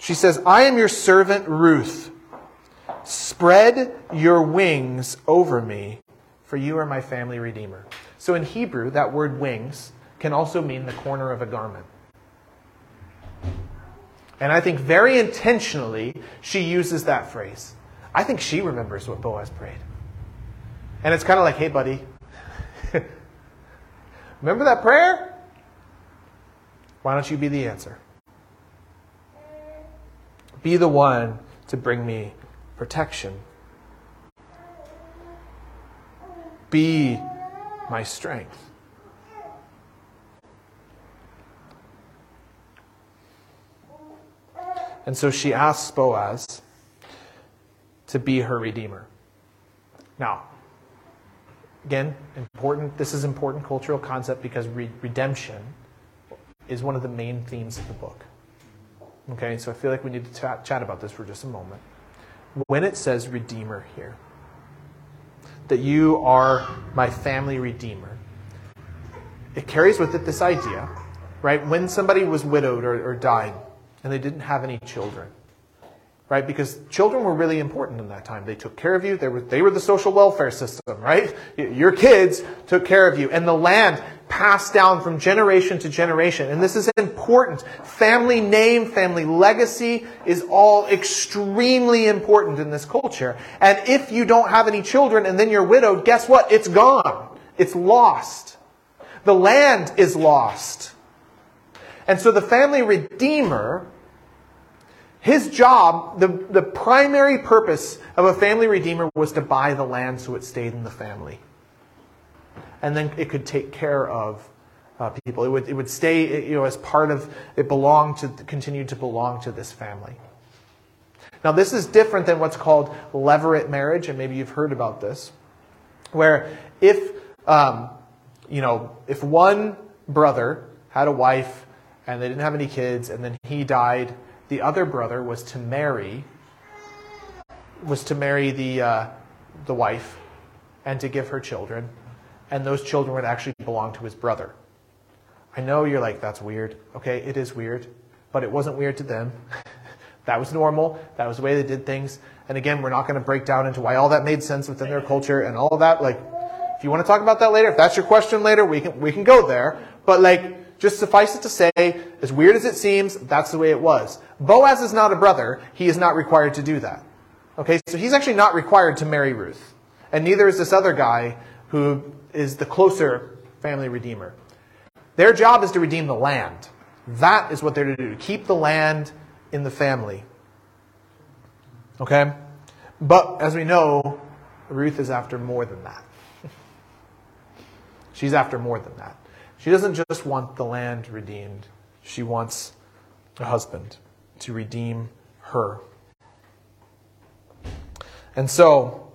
She says, I am your servant Ruth. Spread your wings over me, for you are my family redeemer. So in Hebrew, that word wings can also mean the corner of a garment. And I think very intentionally, she uses that phrase. I think she remembers what Boaz prayed. And it's kind of like, hey, buddy, *laughs* Remember that prayer? Why don't you be the answer? Be the one to bring me protection. Be my strength. And so she asks Boaz to be her redeemer. Now, again, important. This is important cultural concept because re- redemption is one of the main themes of the book. Okay, so I feel like we need to chat, chat about this for just a moment. When it says redeemer here, that you are my family redeemer, it carries with it this idea, right? When somebody was widowed or, or died and they didn't have any children, right? Because children were really important in that time. They took care of you. They were, they were the social welfare system, right? Your kids took care of you. And the land passed down from generation to generation. And this is important. Family name, family legacy is all extremely important in this culture. And if you don't have any children and then you're widowed, guess what? It's gone. It's lost. The land is lost. And so the family redeemer His job, the, the primary purpose of a family redeemer was to buy the land so it stayed in the family. And then it could take care of uh, people. It would, it would stay, you know, as part of, it belonged to, continue to belong to this family. Now, this is different than what's called levirate marriage, and maybe you've heard about this, where if, um, you know, if one brother had a wife and they didn't have any kids, and then he died, the other brother was to marry was to marry the uh, the wife and to give her children, and those children would actually belong to his brother. I know you're like that's weird. Okay, it is weird, but it wasn't weird to them. *laughs* that was normal. That was the way they did things. And again, we're not going to break down into why all that made sense within their culture and all of that. Like, if you want to talk about that later, if that's your question later, we can we can go there. But like just suffice it to say, as weird as it seems, that's the way it was. Boaz is not a brother. He is not required to do that. Okay, so he's actually not required to marry Ruth. And neither is this other guy who is the closer family redeemer. Their job is to redeem the land. That is what they're to do, to keep the land in the family. Okay? But as we know, Ruth is after more than that. *laughs* She's after more than that. She doesn't just want the land redeemed, she wants a husband to redeem her. And so,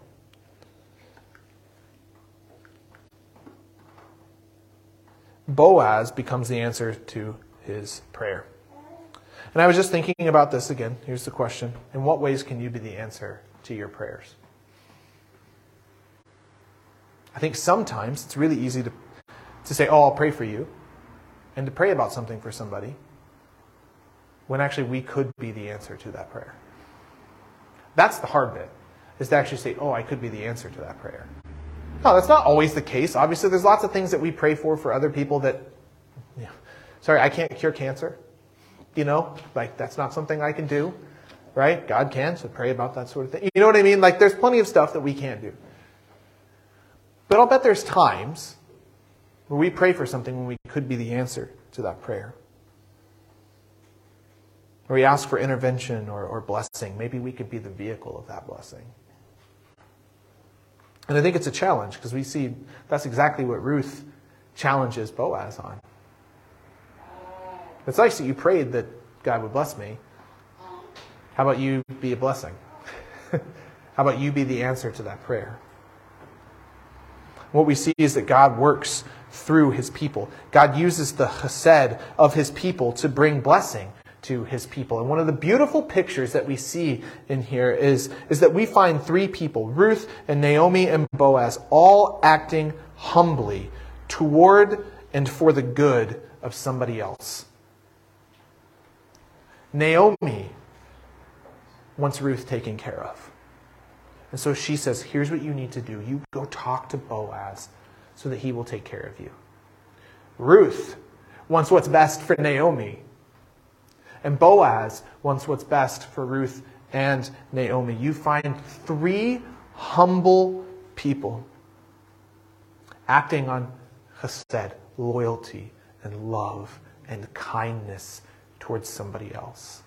Boaz becomes the answer to his prayer. And I was just thinking about this again. Here's the question In what ways can you be the answer to your prayers? I think sometimes it's really easy to to say, oh, I'll pray for you, and to pray about something for somebody, when actually we could be the answer to that prayer. That's the hard bit, is to actually say, oh, I could be the answer to that prayer. No, that's not always the case. Obviously, there's lots of things that we pray for for other people that, yeah, sorry, I can't cure cancer. You know, like that's not something I can do, right? God can, so pray about that sort of thing. You know what I mean? Like there's plenty of stuff that we can't do. But I'll bet there's times where we pray for something when we could be the answer to that prayer. Or we ask for intervention or, or blessing. Maybe we could be the vehicle of that blessing. And I think it's a challenge because we see that's exactly what Ruth challenges Boaz on. It's nice that you prayed that God would bless me. How about you be a blessing? *laughs* How about you be the answer to that prayer? What we see is that God works through his people. God uses the chesed of his people to bring blessing to his people. And one of the beautiful pictures that we see in here is, is that we find three people, Ruth and Naomi and Boaz, all acting humbly toward and for the good of somebody else. Naomi wants Ruth taken care of. And so she says, Here's what you need to do. You go talk to Boaz so that he will take care of you. Ruth wants what's best for Naomi. And Boaz wants what's best for Ruth and Naomi. You find three humble people acting on chesed, loyalty and love and kindness towards somebody else.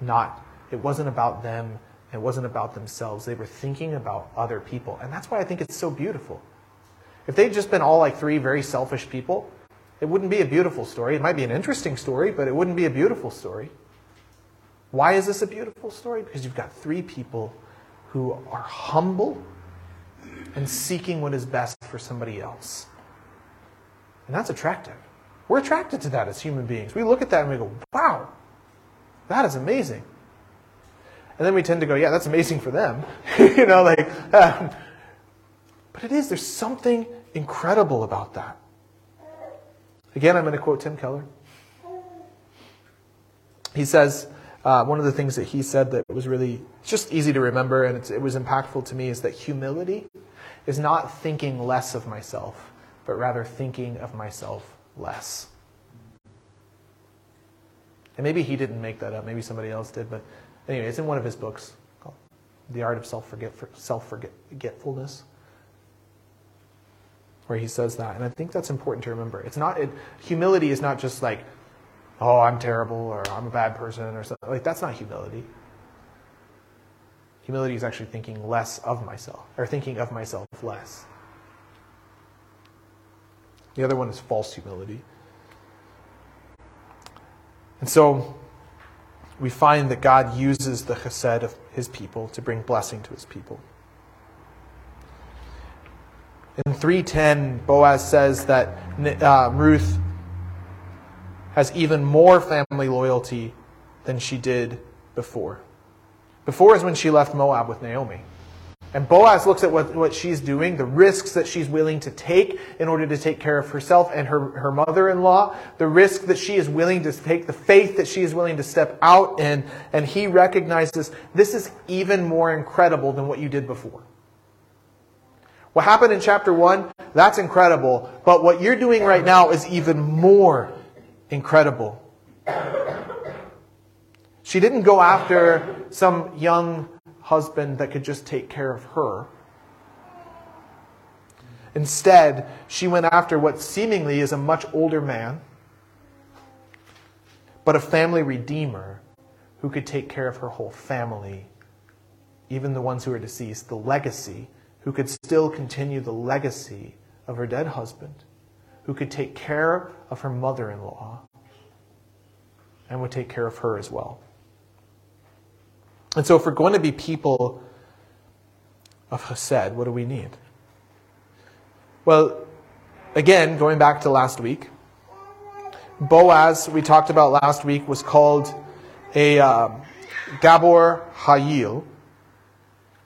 Not, it wasn't about them, it wasn't about themselves. They were thinking about other people. And that's why I think it's so beautiful. If they'd just been all like three very selfish people, it wouldn't be a beautiful story. It might be an interesting story, but it wouldn't be a beautiful story. Why is this a beautiful story? Because you've got three people who are humble and seeking what is best for somebody else. And that's attractive. We're attracted to that as human beings. We look at that and we go, wow, that is amazing. And then we tend to go, yeah, that's amazing for them. *laughs* you know, like, um, but it is, there's something incredible about that. Again, I'm going to quote Tim Keller. He says, uh, one of the things that he said that was really just easy to remember and it was impactful to me is that humility is not thinking less of myself, but rather thinking of myself less. And maybe he didn't make that up, maybe somebody else did, but anyway, it's in one of his books called The Art of Self-Forgetfulness where he says that. And I think that's important to remember. It's not, it, humility is not just like oh, I'm terrible or I'm a bad person or something. Like, that's not humility. Humility is actually thinking less of myself, or thinking of myself less. The other one is false humility. And so we find that God uses the chesed of his people to bring blessing to his people. In 310, Boaz says that uh, Ruth has even more family loyalty than she did before. Before is when she left Moab with Naomi. And Boaz looks at what, what she's doing, the risks that she's willing to take in order to take care of herself and her, her mother in law, the risk that she is willing to take, the faith that she is willing to step out in, and he recognizes this is even more incredible than what you did before. What happened in chapter 1, that's incredible, but what you're doing right now is even more incredible. She didn't go after some young husband that could just take care of her. Instead, she went after what seemingly is a much older man, but a family redeemer who could take care of her whole family, even the ones who are deceased, the legacy, who could still continue the legacy of her dead husband, who could take care of her mother in law, and would take care of her as well. And so, if we're going to be people of Chesed, what do we need? Well, again, going back to last week, Boaz, we talked about last week, was called a um, Gabor Hayil,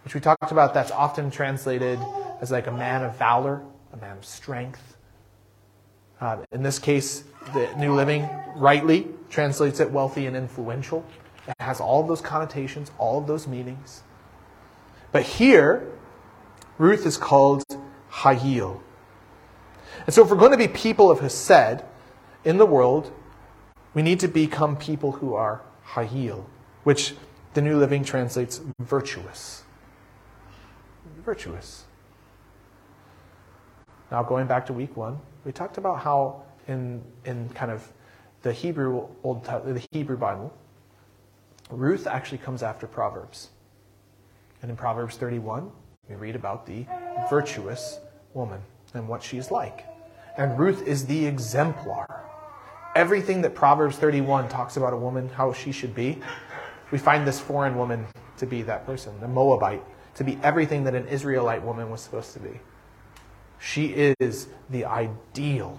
which we talked about. That's often translated as like a man of valor, a man of strength. Uh, in this case, the New Living rightly translates it wealthy and influential. It has all of those connotations, all of those meanings. But here, Ruth is called Hayil. And so, if we're going to be people of Hesed in the world, we need to become people who are Hayil, which the New Living translates virtuous. Virtuous. Now, going back to week one, we talked about how in, in kind of the Hebrew Old the Hebrew Bible, Ruth actually comes after Proverbs. And in Proverbs 31, we read about the virtuous woman and what she is like. And Ruth is the exemplar. Everything that Proverbs 31 talks about a woman, how she should be, we find this foreign woman to be that person, the Moabite, to be everything that an Israelite woman was supposed to be. She is the ideal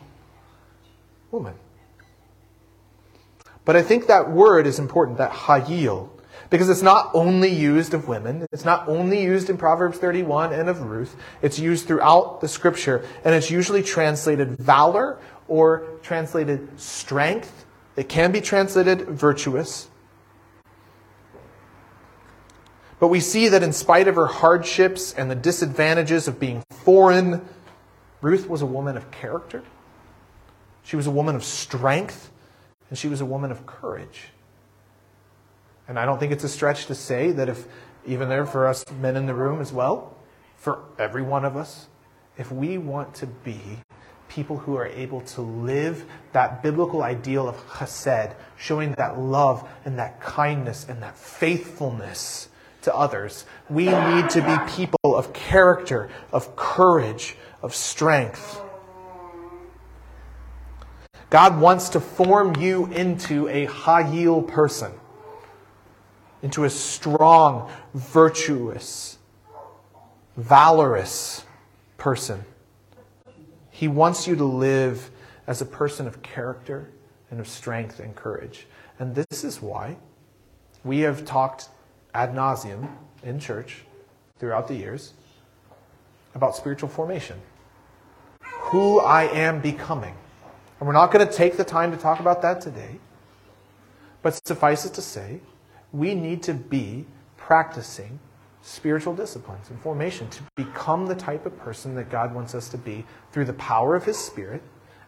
woman. But I think that word is important, that hayil, because it's not only used of women. It's not only used in Proverbs 31 and of Ruth. It's used throughout the scripture, and it's usually translated valor or translated strength. It can be translated virtuous. But we see that in spite of her hardships and the disadvantages of being foreign, Ruth was a woman of character. She was a woman of strength and she was a woman of courage. And I don't think it's a stretch to say that if, even there for us men in the room as well, for every one of us, if we want to be people who are able to live that biblical ideal of chesed, showing that love and that kindness and that faithfulness to others, we need to be people of character, of courage, of strength. God wants to form you into a hayil person, into a strong, virtuous, valorous person. He wants you to live as a person of character and of strength and courage. And this is why we have talked ad nauseum in church throughout the years about spiritual formation. Who I am becoming. And we're not going to take the time to talk about that today. But suffice it to say, we need to be practicing spiritual disciplines and formation to become the type of person that God wants us to be through the power of His Spirit.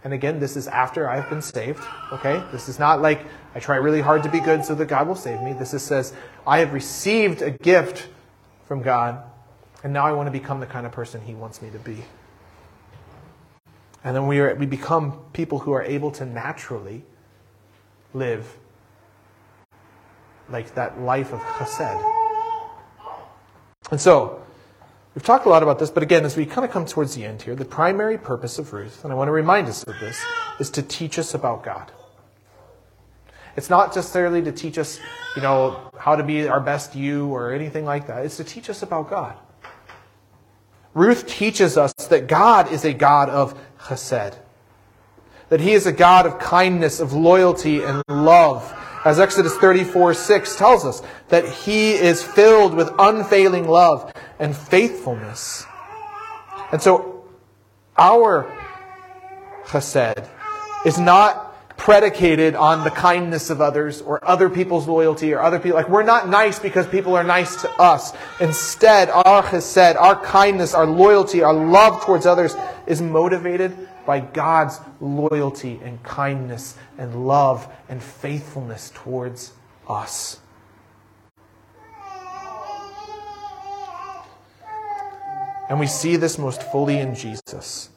And again, this is after I've been saved, okay? This is not like I try really hard to be good so that God will save me. This is says, I have received a gift from God, and now I want to become the kind of person He wants me to be. And then we, are, we become people who are able to naturally live like that life of chesed. And so, we've talked a lot about this, but again, as we kind of come towards the end here, the primary purpose of Ruth, and I want to remind us of this, is to teach us about God. It's not necessarily to teach us, you know, how to be our best you or anything like that. It's to teach us about God. Ruth teaches us that God is a God of chesed. That he is a God of kindness, of loyalty, and love. As Exodus 34 6 tells us, that he is filled with unfailing love and faithfulness. And so, our chesed is not predicated on the kindness of others or other people's loyalty or other people. Like, we're not nice because people are nice to us. Instead, our chesed, our kindness, our loyalty, our love towards others is motivated by God's loyalty and kindness and love and faithfulness towards us. And we see this most fully in Jesus,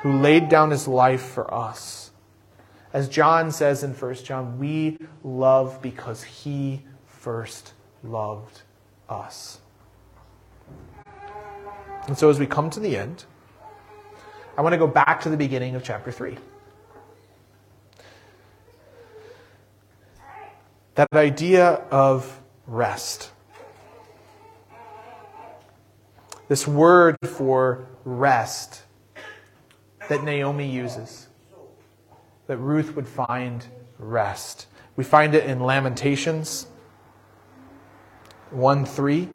who laid down his life for us. As John says in 1 John, we love because he first loved us. And so as we come to the end, I want to go back to the beginning of chapter 3. That idea of rest. This word for rest that Naomi uses, that Ruth would find rest. We find it in Lamentations 1 3.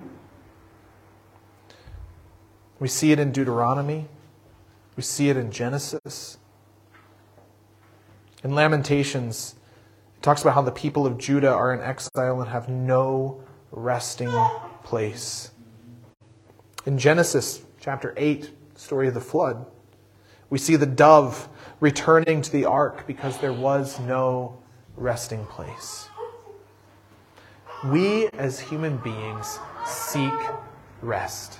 We see it in Deuteronomy. We see it in Genesis. In Lamentations, it talks about how the people of Judah are in exile and have no resting place. In Genesis chapter 8, story of the flood, we see the dove returning to the ark because there was no resting place. We as human beings seek rest.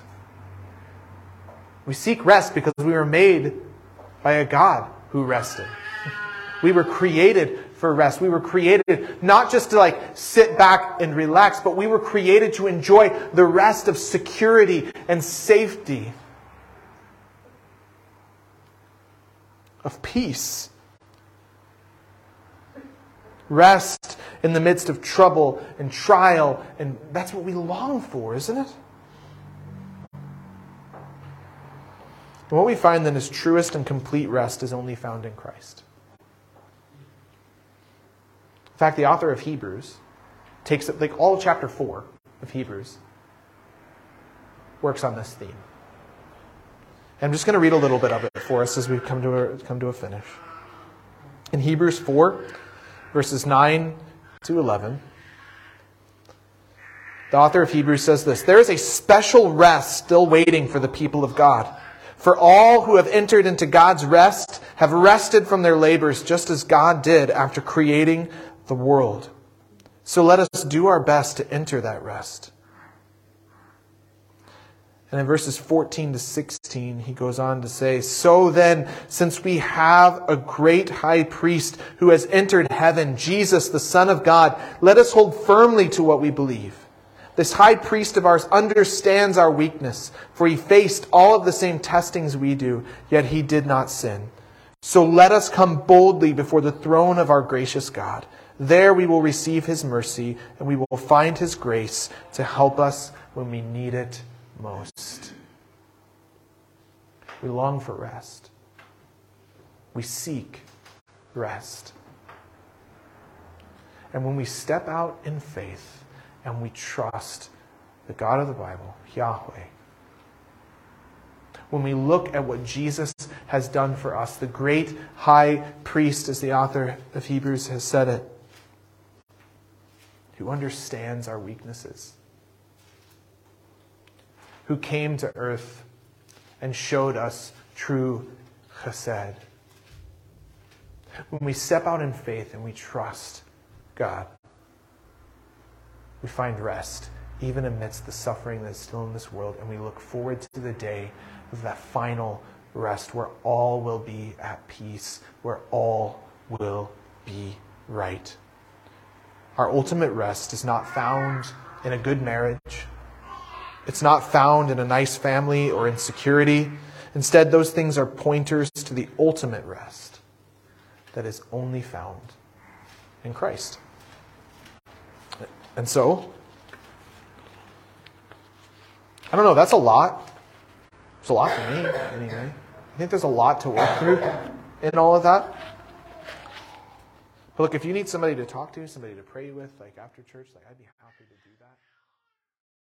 We seek rest because we were made by a God who rested. We were created for rest. We were created not just to like sit back and relax, but we were created to enjoy the rest of security and safety, of peace. Rest in the midst of trouble and trial, and that's what we long for, isn't it? And what we find then is truest and complete rest is only found in Christ. In fact, the author of Hebrews takes it, like all chapter 4 of Hebrews, works on this theme. I'm just going to read a little bit of it for us as we come to a, come to a finish. In Hebrews 4, verses 9 to 11, the author of Hebrews says this There is a special rest still waiting for the people of God. For all who have entered into God's rest have rested from their labors just as God did after creating the world. So let us do our best to enter that rest. And in verses 14 to 16, he goes on to say, So then, since we have a great high priest who has entered heaven, Jesus, the Son of God, let us hold firmly to what we believe. This high priest of ours understands our weakness, for he faced all of the same testings we do, yet he did not sin. So let us come boldly before the throne of our gracious God. There we will receive his mercy, and we will find his grace to help us when we need it most. We long for rest. We seek rest. And when we step out in faith, and we trust the God of the Bible, Yahweh. When we look at what Jesus has done for us, the great high priest, as the author of Hebrews has said it, who understands our weaknesses, who came to earth and showed us true chesed. When we step out in faith and we trust God, we find rest even amidst the suffering that's still in this world, and we look forward to the day of that final rest where all will be at peace, where all will be right our ultimate rest is not found in a good marriage. It's not found in a nice family or in security. Instead, those things are pointers to the ultimate rest that is only found in Christ. And so, I don't know, that's a lot. It's a lot for me, anyway. I think there's a lot to work through in all of that. But look, if you need somebody to talk to, somebody to pray with, like after church, like I'd be happy.